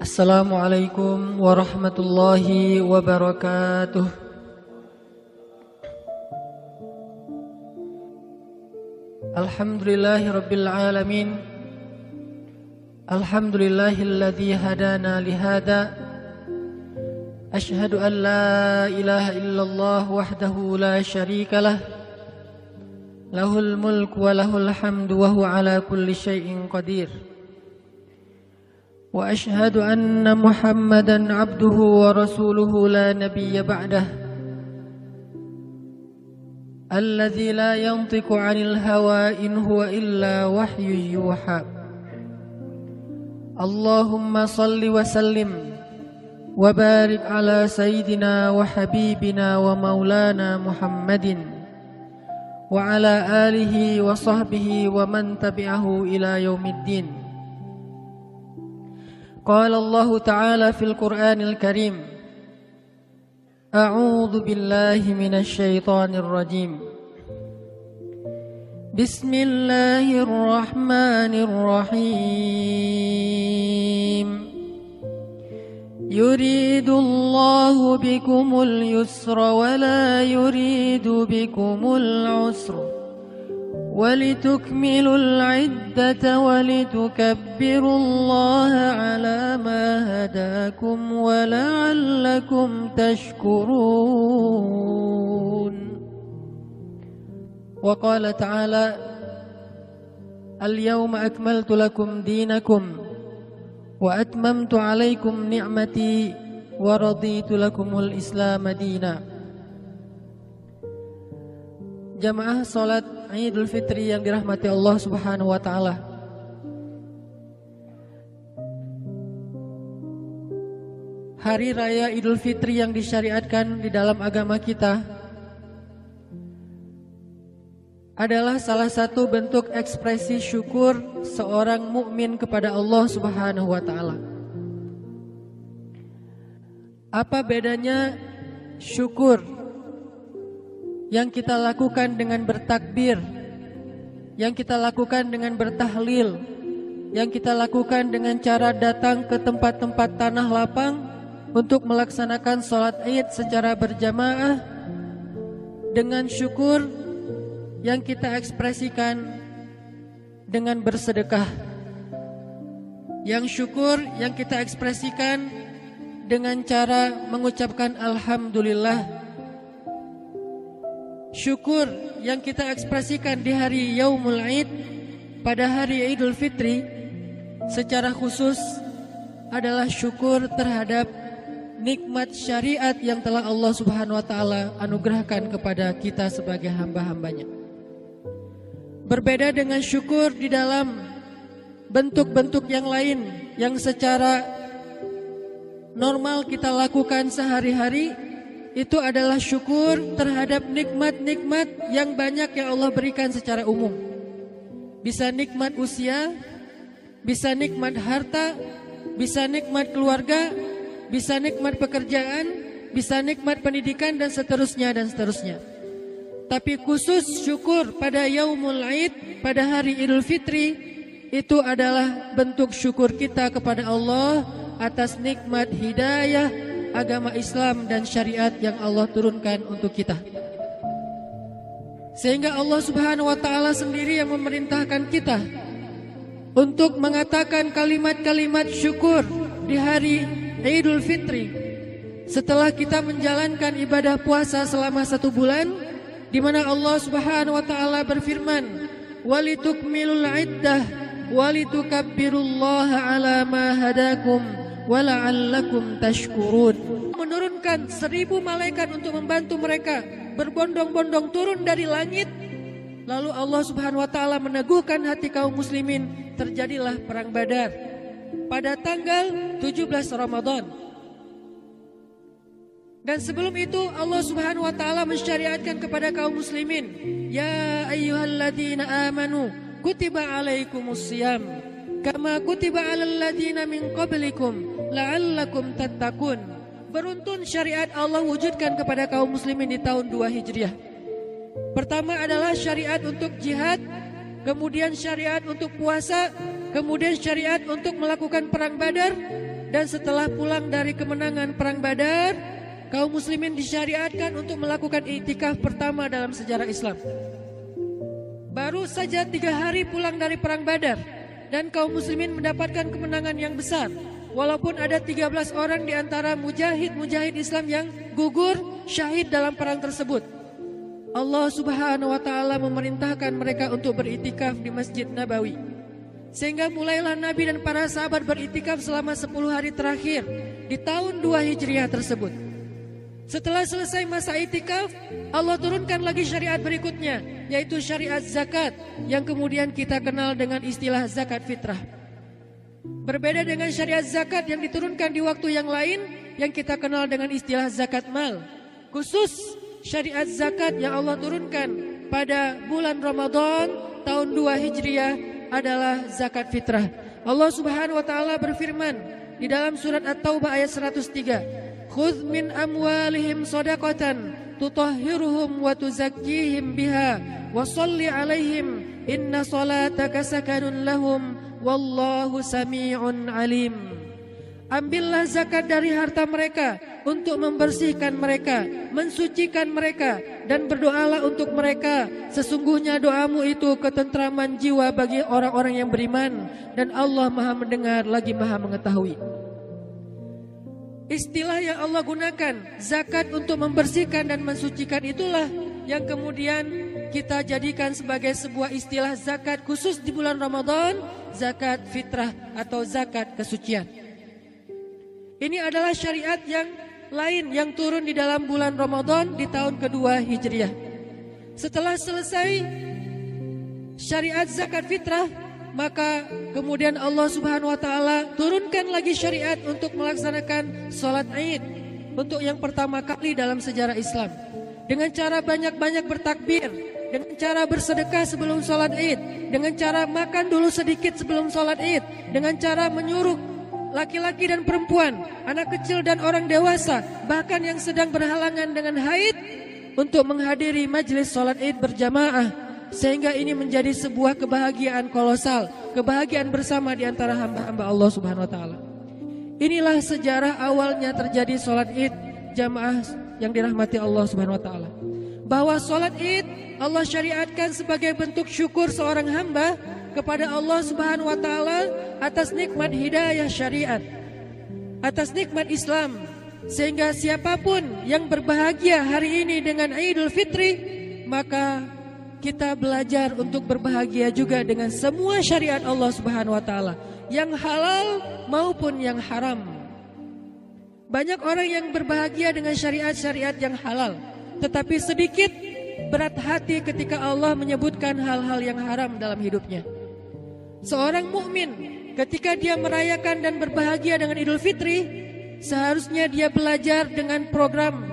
Assalamualaikum warahmatullahi wabarakatuh. Alhamdulillahirabbil alamin. Alhamdulillahilladzi hadana li hada. Ashhadu an la ilaha illallah wahdahu la syarika lah. Lahul mulku wa lahul hamdu wa huwa ala kulli syai'in qadir. وأشهد أن محمدا عبده ورسوله لا نبي بعده الذي لا ينطق عن الهوى إن هو إلا وحي يوحى. اللهم صل وسلم وبارك على سيدنا وحبيبنا ومولانا محمد وعلى آله وصحبه ومن تبعه إلى يوم الدين. قال الله تعالى في القرآن الكريم أعوذ بالله من الشيطان الرجيم. بسم الله الرحمن الرحيم. يريد الله بكم اليسر ولا يريد بكم العسر. ولتكملوا العدة ولتكبروا الله على ما هداكم ولعلكم تشكرون. وقال تعالى اليوم أكملت لكم دينكم وأتممت عليكم نعمتي ورضيت لكم الإسلام دينا. Jamaah salat Idul Fitri yang dirahmati Allah Subhanahu wa taala. Hari raya Idul Fitri yang disyariatkan di dalam agama kita adalah salah satu bentuk ekspresi syukur seorang mukmin kepada Allah Subhanahu wa taala. Apa bedanya syukur yang kita lakukan dengan bertakbir, yang kita lakukan dengan bertahlil, yang kita lakukan dengan cara datang ke tempat-tempat tanah lapang untuk melaksanakan sholat id secara berjamaah. Dengan syukur yang kita ekspresikan dengan bersedekah. Yang syukur yang kita ekspresikan dengan cara mengucapkan Alhamdulillah syukur yang kita ekspresikan di hari Yaumul Id pada hari Idul Fitri secara khusus adalah syukur terhadap nikmat syariat yang telah Allah Subhanahu wa taala anugerahkan kepada kita sebagai hamba-hambanya. Berbeda dengan syukur di dalam bentuk-bentuk yang lain yang secara normal kita lakukan sehari-hari itu adalah syukur terhadap nikmat-nikmat yang banyak yang Allah berikan secara umum. Bisa nikmat usia, bisa nikmat harta, bisa nikmat keluarga, bisa nikmat pekerjaan, bisa nikmat pendidikan dan seterusnya dan seterusnya. Tapi khusus syukur pada Yaumul Aid, pada hari Idul Fitri, itu adalah bentuk syukur kita kepada Allah atas nikmat hidayah agama Islam dan syariat yang Allah turunkan untuk kita. Sehingga Allah Subhanahu wa taala sendiri yang memerintahkan kita untuk mengatakan kalimat-kalimat syukur di hari Idul Fitri setelah kita menjalankan ibadah puasa selama satu bulan di mana Allah Subhanahu wa taala berfirman walitukmilul iddah walitukabbirullaha ala ma hadakum menurunkan seribu malaikat untuk membantu mereka berbondong-bondong turun dari langit. Lalu Allah subhanahu wa ta'ala meneguhkan hati kaum muslimin terjadilah perang badar. Pada tanggal 17 Ramadan. Dan sebelum itu Allah Subhanahu wa taala mensyariatkan kepada kaum muslimin, ya ayyuhalladzina amanu kutiba alaikumus kama kutiba alal ladina min qablikum la'allakum tattaqun. Beruntun syariat Allah wujudkan kepada kaum muslimin di tahun 2 Hijriah. Pertama adalah syariat untuk jihad, kemudian syariat untuk puasa, kemudian syariat untuk melakukan perang Badar, dan setelah pulang dari kemenangan perang Badar, kaum muslimin disyariatkan untuk melakukan itikaf pertama dalam sejarah Islam. Baru saja tiga hari pulang dari perang Badar dan kaum muslimin mendapatkan kemenangan yang besar. Walaupun ada 13 orang di antara mujahid-mujahid Islam yang gugur syahid dalam perang tersebut. Allah Subhanahu wa taala memerintahkan mereka untuk beritikaf di Masjid Nabawi. Sehingga mulailah Nabi dan para sahabat beritikaf selama 10 hari terakhir di tahun 2 Hijriah tersebut. Setelah selesai masa itikaf, Allah turunkan lagi syariat berikutnya, yaitu syariat zakat yang kemudian kita kenal dengan istilah zakat fitrah. Berbeda dengan syariat zakat yang diturunkan di waktu yang lain yang kita kenal dengan istilah zakat mal. Khusus syariat zakat yang Allah turunkan pada bulan Ramadan tahun 2 Hijriah adalah zakat fitrah. Allah Subhanahu wa taala berfirman di dalam surat At-Taubah ayat 103, khudh min amwalihim sadaqatan tutahhiruhum wa tuzakkihim biha salli alaihim inna salataka sakanun lahum wallahu sami'un alim Ambillah zakat dari harta mereka untuk membersihkan mereka, mensucikan mereka dan berdoalah untuk mereka. Sesungguhnya doamu itu ketentraman jiwa bagi orang-orang yang beriman dan Allah Maha mendengar lagi Maha mengetahui. Istilah yang Allah gunakan zakat untuk membersihkan dan mensucikan itulah yang kemudian kita jadikan sebagai sebuah istilah zakat khusus di bulan Ramadan, zakat fitrah atau zakat kesucian. Ini adalah syariat yang lain yang turun di dalam bulan Ramadan di tahun kedua Hijriah. Setelah selesai syariat zakat fitrah, maka kemudian Allah Subhanahu wa taala turunkan lagi syariat untuk melaksanakan salat Id untuk yang pertama kali dalam sejarah Islam. Dengan cara banyak-banyak bertakbir, dengan cara bersedekah sebelum salat Id, dengan cara makan dulu sedikit sebelum salat Id, dengan cara menyuruh laki-laki dan perempuan, anak kecil dan orang dewasa, bahkan yang sedang berhalangan dengan haid untuk menghadiri majelis salat Id berjamaah sehingga ini menjadi sebuah kebahagiaan kolosal, kebahagiaan bersama di antara hamba-hamba Allah Subhanahu wa taala. Inilah sejarah awalnya terjadi sholat Id jamaah yang dirahmati Allah Subhanahu wa taala. Bahwa sholat Id Allah syariatkan sebagai bentuk syukur seorang hamba kepada Allah Subhanahu wa taala atas nikmat hidayah syariat, atas nikmat Islam sehingga siapa pun yang berbahagia hari ini dengan Idul Fitri maka kita belajar untuk berbahagia juga dengan semua syariat Allah Subhanahu wa taala, yang halal maupun yang haram. Banyak orang yang berbahagia dengan syariat-syariat yang halal, tetapi sedikit berat hati ketika Allah menyebutkan hal-hal yang haram dalam hidupnya. Seorang mukmin ketika dia merayakan dan berbahagia dengan Idul Fitri, seharusnya dia belajar dengan program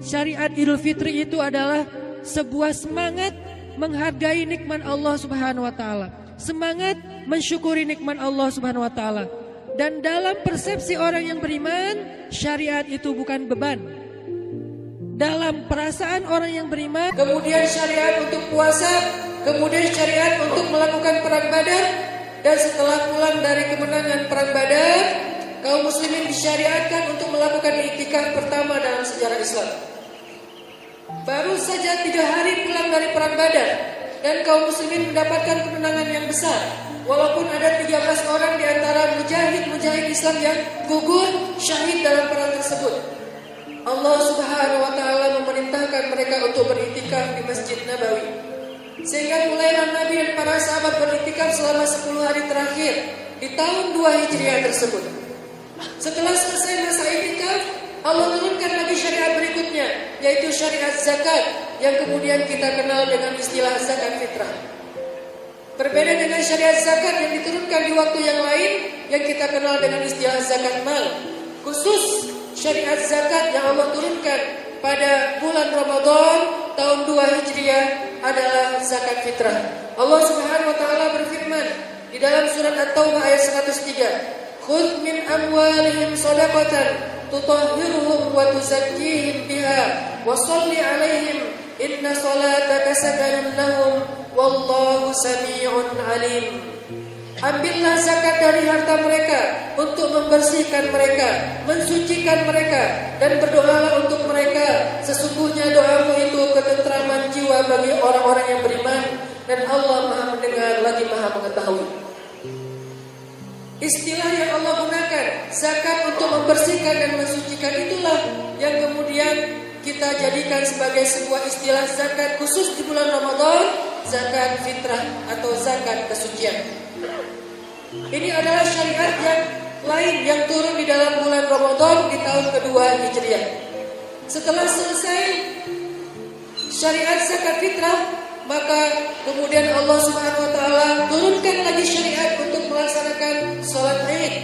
syariat Idul Fitri itu adalah sebuah semangat menghargai nikmat Allah Subhanahu wa taala, semangat mensyukuri nikmat Allah Subhanahu wa taala. Dan dalam persepsi orang yang beriman, syariat itu bukan beban. Dalam perasaan orang yang beriman, kemudian syariat untuk puasa, kemudian syariat untuk melakukan perang Badar, dan setelah pulang dari kemenangan perang Badar, kaum muslimin disyariatkan untuk melakukan itikaf pertama dalam sejarah Islam. Baru saja tiga hari pulang dari perang Badar dan kaum muslimin mendapatkan kemenangan yang besar. Walaupun ada 13 orang di antara mujahid-mujahid Islam yang gugur syahid dalam perang tersebut. Allah Subhanahu wa taala memerintahkan mereka untuk beritikaf di Masjid Nabawi. Sehingga mulailah Nabi dan para sahabat beritikaf selama 10 hari terakhir di tahun 2 Hijriah tersebut. Setelah selesai masa itikaf, Allah turunkan lagi syariat berikutnya yaitu syariat zakat yang kemudian kita kenal dengan istilah zakat fitrah. Berbeda dengan syariat zakat yang diturunkan di waktu yang lain yang kita kenal dengan istilah zakat mal. Khusus syariat zakat yang Allah turunkan pada bulan Ramadan tahun 2 Hijriah adalah zakat fitrah. Allah Subhanahu wa taala berfirman di dalam surat At-Taubah ayat 103, "Khudh min amwalihim shadaqatan tutahhiruhum wa tuzakkihim biha wa salli alaihim inna salataka sakanun lahum wallahu sami'un alim Ambillah zakat dari harta mereka untuk membersihkan mereka, mensucikan mereka, dan berdoalah untuk mereka. Sesungguhnya doamu itu ketentraman jiwa bagi orang-orang yang beriman, dan Allah Maha Mendengar lagi Maha Mengetahui. Istilah yang Allah gunakan, zakat untuk membersihkan dan mensucikan itulah yang kemudian kita jadikan sebagai sebuah istilah zakat khusus di bulan Ramadan, zakat fitrah atau zakat kesucian. Ini adalah syariat yang lain yang turun di dalam bulan Ramadan di tahun kedua Hijriah. Setelah selesai syariat zakat fitrah, maka kemudian Allah Subhanahu wa taala turunkan lagi syariat untuk melaksanakan sholat Id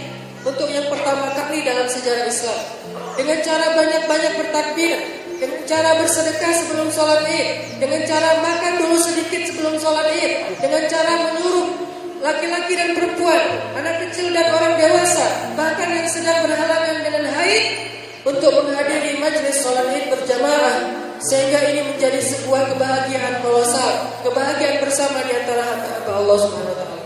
untuk yang pertama kali dalam sejarah Islam. Dengan cara banyak-banyak bertakbir, dengan cara bersedekah sebelum sholat Id, dengan cara makan dulu sedikit sebelum sholat Id, dengan cara menyuruh laki-laki dan perempuan, anak kecil dan orang dewasa, bahkan yang sedang berhalangan dengan haid untuk menghadiri majlis sholat id berjamaah sehingga ini menjadi sebuah kebahagiaan kolosal, kebahagiaan bersama di antara hamba Allah Subhanahu wa taala.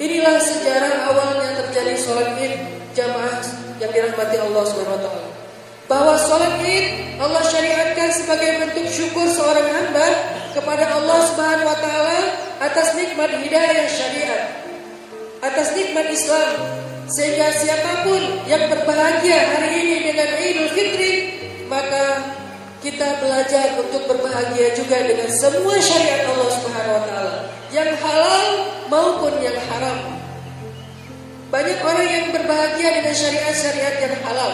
Inilah sejarah awalnya terjadi sholat id jamaah yang dirahmati Allah Subhanahu wa taala. Bahwa sholat id Allah syariatkan sebagai bentuk syukur seorang hamba kepada Allah Subhanahu wa taala atas nikmat hidayah syariat, atas nikmat Islam, sehingga siapa pun yang berbahagia hari ini dengan Idul Fitri, maka kita belajar untuk berbahagia juga dengan semua syariat Allah Subhanahu wa taala, yang halal maupun yang haram. Banyak orang yang berbahagia dengan syariat-syariat yang halal,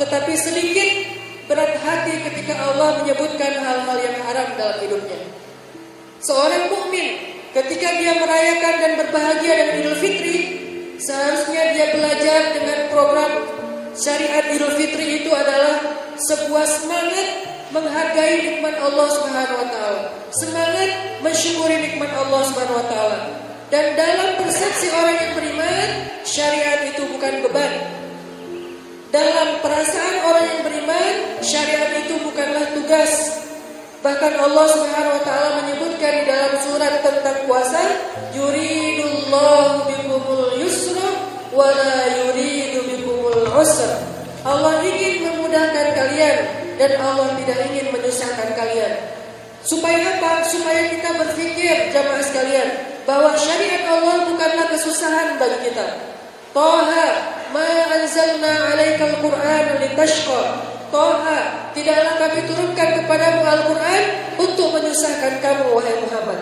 tetapi sedikit berat hati ketika Allah menyebutkan hal-hal yang haram dalam hidupnya. Seorang mukmin Ketika dia merayakan dan berbahagia dengan Idul Fitri, seharusnya dia belajar dengan program syariat Idul Fitri itu adalah sebuah semangat menghargai nikmat Allah Subhanahu wa taala, semangat mensyukuri nikmat Allah Subhanahu wa taala. Dan dalam persepsi orang yang beriman, syariat itu bukan beban. Dalam perasaan orang yang beriman, syariat itu bukanlah tugas, Bahkan Allah Subhanahu wa taala menyebutkan di dalam surat tentang puasa, yuridullahu bikumul yusra wa la yuridu bikumul usra. Allah ingin memudahkan kalian dan Allah tidak ingin menyusahkan kalian. Supaya apa? Supaya kita berpikir jamaah sekalian bahwa syariat Allah bukanlah kesusahan bagi kita. Toha ma anzalna alaikal Qur'an litashqa Toha, tidaklah kami turunkan kepadamu Al-Quran untuk menyusahkan kamu, wahai Muhammad.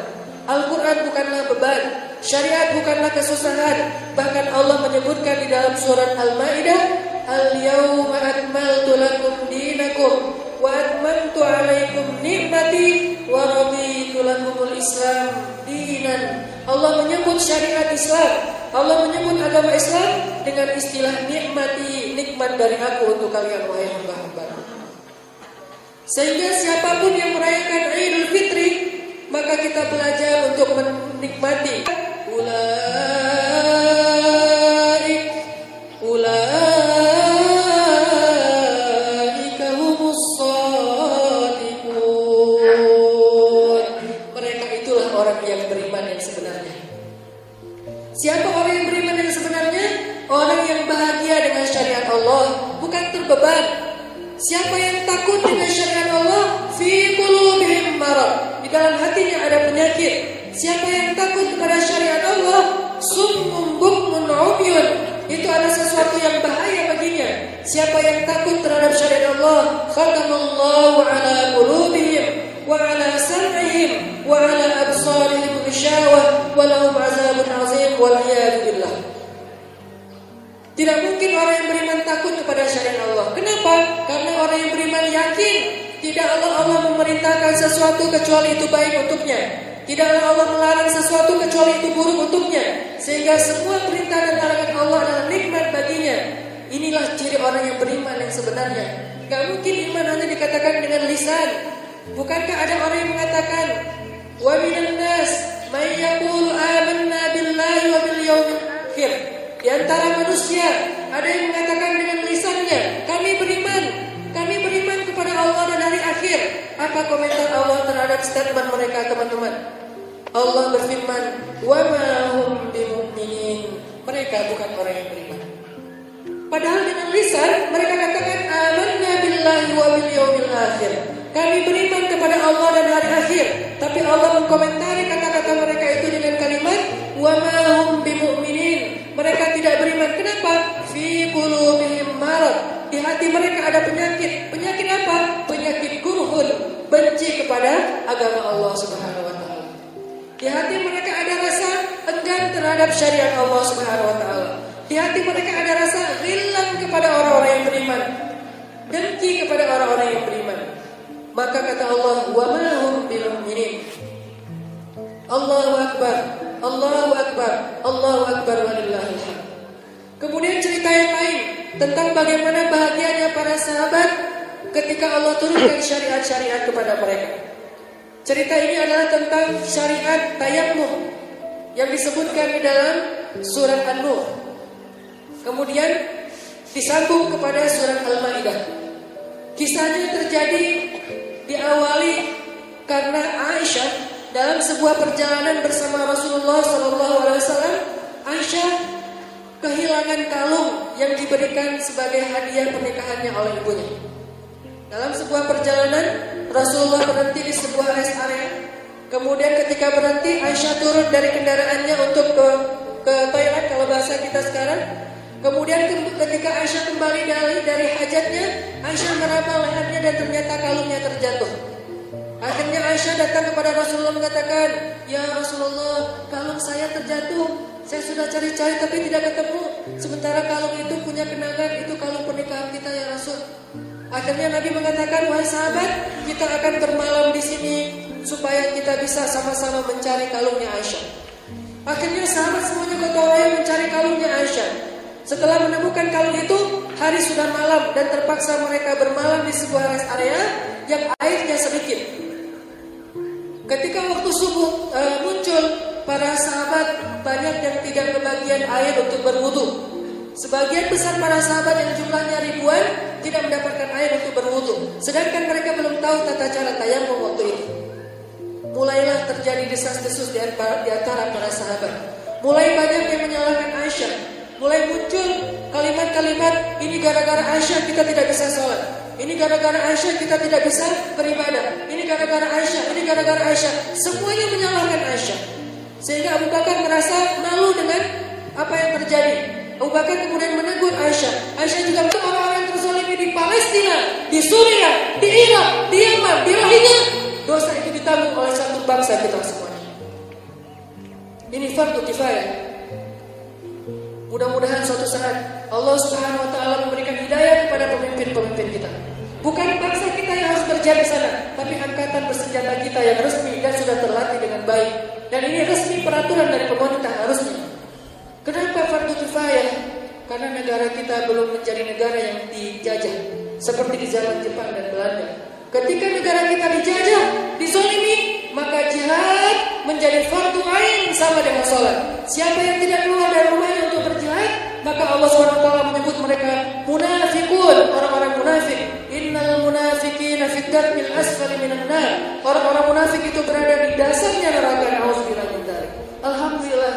Al-Quran bukanlah beban, syariat bukanlah kesusahan. Bahkan Allah menyebutkan di dalam surat Al-Ma'idah, Al-yawma akmaltu lakum dinakum wa atmamtu alaikum ni'mati wa raditu lakumul Islam dinan. Allah menyebut syariat Islam Allah menyebut agama Islam dengan istilah nikmati nikmat dari aku untuk kalian wahai hamba-hamba. Sehingga siapa pun yang merayakan Idul Fitri, maka kita belajar untuk menikmati ulaik beban. Siapa yang takut dengan syariat Allah? Fi marah. Di dalam hatinya ada penyakit. Siapa yang takut kepada syariat Allah? Summun. Itu ada sesuatu yang bahaya baginya. Siapa yang takut terhadap syariat Allah? Khatamallahu ala qulubihim wa ala sam'ihim wa ala absarihim gishawah wa lahum azabun azim wal billah. Tidak mungkin orang yang beriman takut kepada syariat Allah. Kenapa? Karena orang yang beriman yakin tidak Allah Allah memerintahkan sesuatu kecuali itu baik untuknya. Tidaklah Allah melarang sesuatu kecuali itu buruk untuknya. Sehingga semua perintah dan larangan Allah adalah nikmat baginya. Inilah ciri orang yang beriman yang sebenarnya. Gak mungkin iman hanya dikatakan dengan lisan, Bukankah ada orang yang mengatakan wa minan nas may yaqulu amanna billahi wa bil akhir. Di antara manusia ada yang mengatakan dengan lisannya, kami beriman, kami beriman kepada Allah dan hari akhir. Apa komentar Allah terhadap statement mereka, teman-teman? Allah berfirman, "Wa. Mereka bukan orang yang beriman. Padahal dengan lisan mereka katakan amanna billahi wa bil yaumil akhir. Kami beriman kepada Allah dan hari akhir. Tapi Allah mengkomentari kata-kata mereka itu dengan kalimat wa ma hum. Mereka tidak beriman. Kenapa? Fi qulubihim. Di hati mereka ada penyakit. Penyakit apa? Penyakit kurhun, benci kepada agama Allah Subhanahu wa taala. Di hati mereka ada rasa enggan terhadap syariat Allah Subhanahu wa taala. Di hati mereka ada rasa hilang kepada orang-orang yang beriman. Dengki kepada orang-orang yang beriman. Maka kata Allah, "Wa ma hum bimu'minin." Allahu akbar. Allahu akbar. Allahu akbar walillahil hamd. Kemudian cerita yang lain tentang bagaimana bahagianya para sahabat ketika Allah turunkan syariat-syariat kepada mereka. Cerita ini adalah tentang syariat tayammum yang disebutkan di dalam surat An-Nur. Kemudian disambung kepada surat Al-Maidah. Kisahnya terjadi diawali karena Aisyah dalam sebuah perjalanan bersama Rasulullah SAW, Aisyah kehilangan kalung yang diberikan sebagai hadiah pernikahannya oleh ibunya. Dalam sebuah perjalanan, Rasulullah berhenti di sebuah rest area. Kemudian ketika berhenti, Aisyah turun dari kendaraannya untuk ke ke toilet kalau bahasa kita sekarang. Kemudian ketika Aisyah kembali dari dari hajatnya, Aisyah meraba lehernya dan ternyata kalungnya terjatuh. Akhirnya Aisyah datang kepada Rasulullah mengatakan, Ya Rasulullah, kalung saya terjatuh. Saya sudah cari-cari tapi tidak ketemu. Sementara kalung itu punya kenangan, itu kalung pernikahan kita ya Rasul. Akhirnya Nabi mengatakan, wahai sahabat, kita akan bermalam di sini supaya kita bisa sama-sama mencari kalungnya Aisyah. Akhirnya sahabat semuanya gotong mencari kalungnya Aisyah. Setelah menemukan kalung itu, hari sudah malam dan terpaksa mereka bermalam di sebuah rest area yang airnya sedikit. Ketika waktu subuh e, muncul, para sahabat banyak yang tidak kebagian air untuk berwudu. Sebagian besar para sahabat yang jumlahnya ribuan tidak mendapatkan air untuk berwudu. Sedangkan mereka belum tahu tata cara tayamum waktu itu. Mulailah terjadi desas-desus di antara para sahabat. Mulai banyak yang menyalahkan Aisyah. Mulai muncul kalimat-kalimat ini gara-gara Aisyah kita tidak bisa sholat. Ini gara-gara Aisyah kita tidak bisa beribadah. Ini gara-gara Aisyah, ini gara-gara Aisyah. Semuanya menyalahkan Aisyah. Sehingga Abu Bakar merasa malu dengan apa yang terjadi. Abu Bakar kemudian menegur Aisyah. Aisyah juga orang-orang yang terzalimi di Palestina, di Suriah, di Irak, di Yaman, di Rohingya. Dosa itu ditanggung oleh satu bangsa kita semuanya. Ini fardu kifayah. Mudah-mudahan suatu saat Allah Subhanahu wa taala memberikan hidayah kepada pemimpin-pemimpin kita. Bukan bangsa kita yang harus kerja di sana, tapi angkatan bersenjata kita yang resmi dan sudah terlatih dengan baik. Dan ini resmi peraturan dari pemerintah harusnya. Kenapa fardu kifayah? Karena negara kita belum menjadi negara yang dijajah seperti di zaman Jepang dan Belanda. Ketika negara kita dijajah, dizolimi, maka jihad menjadi fardu ain sama dengan sholat. Siapa yang tidak keluar dari rumahnya untuk berjihad, maka Allah SWT menyebut mereka munafikun, orang-orang munafik. Innal munafiqina fid darkil asfali minan nar. Orang-orang munafik itu berada di dasarnya neraka. Nauzubillah min dzalik. Alhamdulillah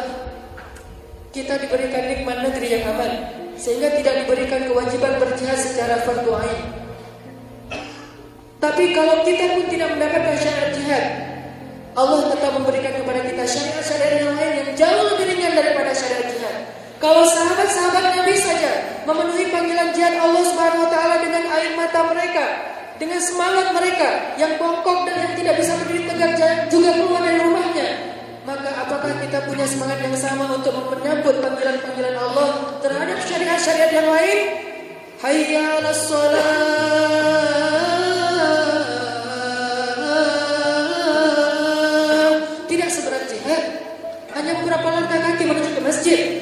kita diberikan nikmat negeri yang aman sehingga tidak diberikan kewajiban berjihad secara fardu ain. Tapi kalau kita pun tidak mendapatkan syarat jihad, Allah tetap memberikan kepada kita syariat-syariat yang lain yang jauh lebih ringan daripada syariat jihad. Kalau sahabat-sahabat Nabi saja memenuhi panggilan jihad Allah Subhanahu wa taala dengan air mata mereka, dengan semangat mereka yang bongkok dan yang tidak bisa berdiri tegak juga keluar dari rumahnya. Maka apakah kita punya semangat yang sama untuk menyambut panggilan-panggilan Allah terhadap syariat-syariat yang lain? Hayya 'alas Tidak seberat jihad. Hanya beberapa langkah kaki menuju ke masjid.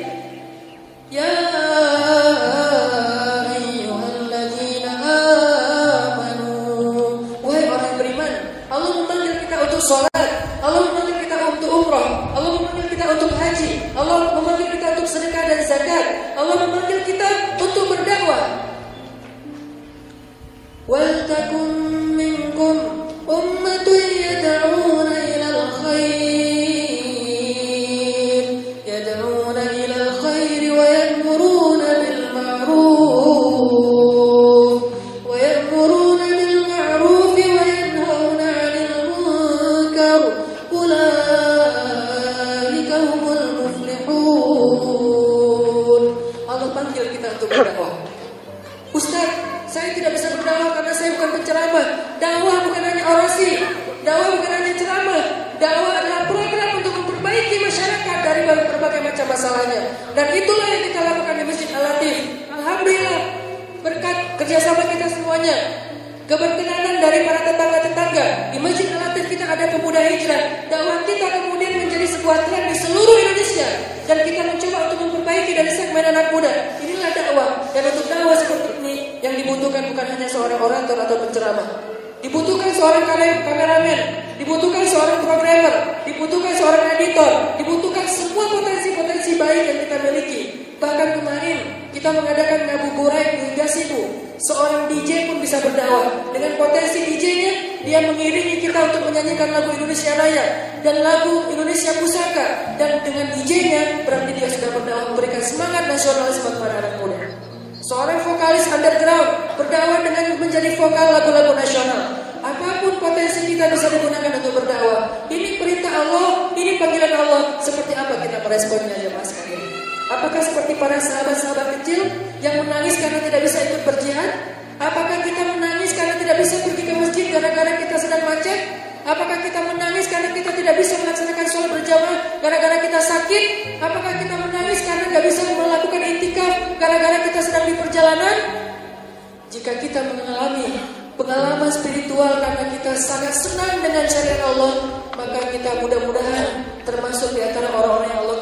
Allah memanggil kita untuk sedekah dan zakat. Allah memanggil kita orasi, dakwah bukan hanya ceramah. Dakwah adalah program untuk memperbaiki masyarakat dari berbagai macam masalahnya. Dan itulah yang kita lakukan di Masjid Al-Latif. Alhamdulillah, berkat kerjasama kita semuanya, keberkenanan dari para tetangga-tetangga. Di Masjid Al-Latif kita ada pemuda hijrah. Dakwah kita kemudian menjadi sebuah tren di seluruh Indonesia. Dan kita mencoba untuk memperbaiki dari segmen anak muda. Inilah dakwah. Dan untuk dakwah seperti ini yang dibutuhkan bukan hanya seorang orator atau penceramah. Dibutuhkan seorang kameramen, dibutuhkan seorang programmer, dibutuhkan seorang editor, dibutuhkan semua potensi-potensi baik yang kita miliki. Bahkan kemarin kita mengadakan ngabuburit di Gasibu. Seorang DJ pun bisa berdakwah. Dengan potensi DJ-nya, dia mengiringi kita untuk menyanyikan lagu Indonesia Raya dan lagu Indonesia Pusaka. Dan dengan DJ-nya berarti dia sudah berdakwah memberikan semangat nasionalisme kepada anak muda. Seorang vokalis underground berdakwah dengan menjadi vokal lagu-lagu nasional. Apa pun potensi kita bisa digunakan untuk berdakwah. Ini perintah Allah, ini panggilan Allah. Seperti apa kita meresponnya ya mas? Apakah seperti para sahabat-sahabat kecil yang menangis karena tidak bisa ikut berjihad? Apakah kita menangis karena tidak bisa pergi ke masjid gara-gara kita sedang macet? Apakah kita menangis karena kita tidak bisa melaksanakan sholat berjamaah gara-gara kita sakit? Apakah kita menangis karena tidak bisa melakukan intikaf gara-gara kita sedang di perjalanan? Jika kita mengalami pengalaman spiritual karena kita sangat senang dengan syariat Allah, maka kita mudah-mudahan termasuk di antara orang-orang yang Allah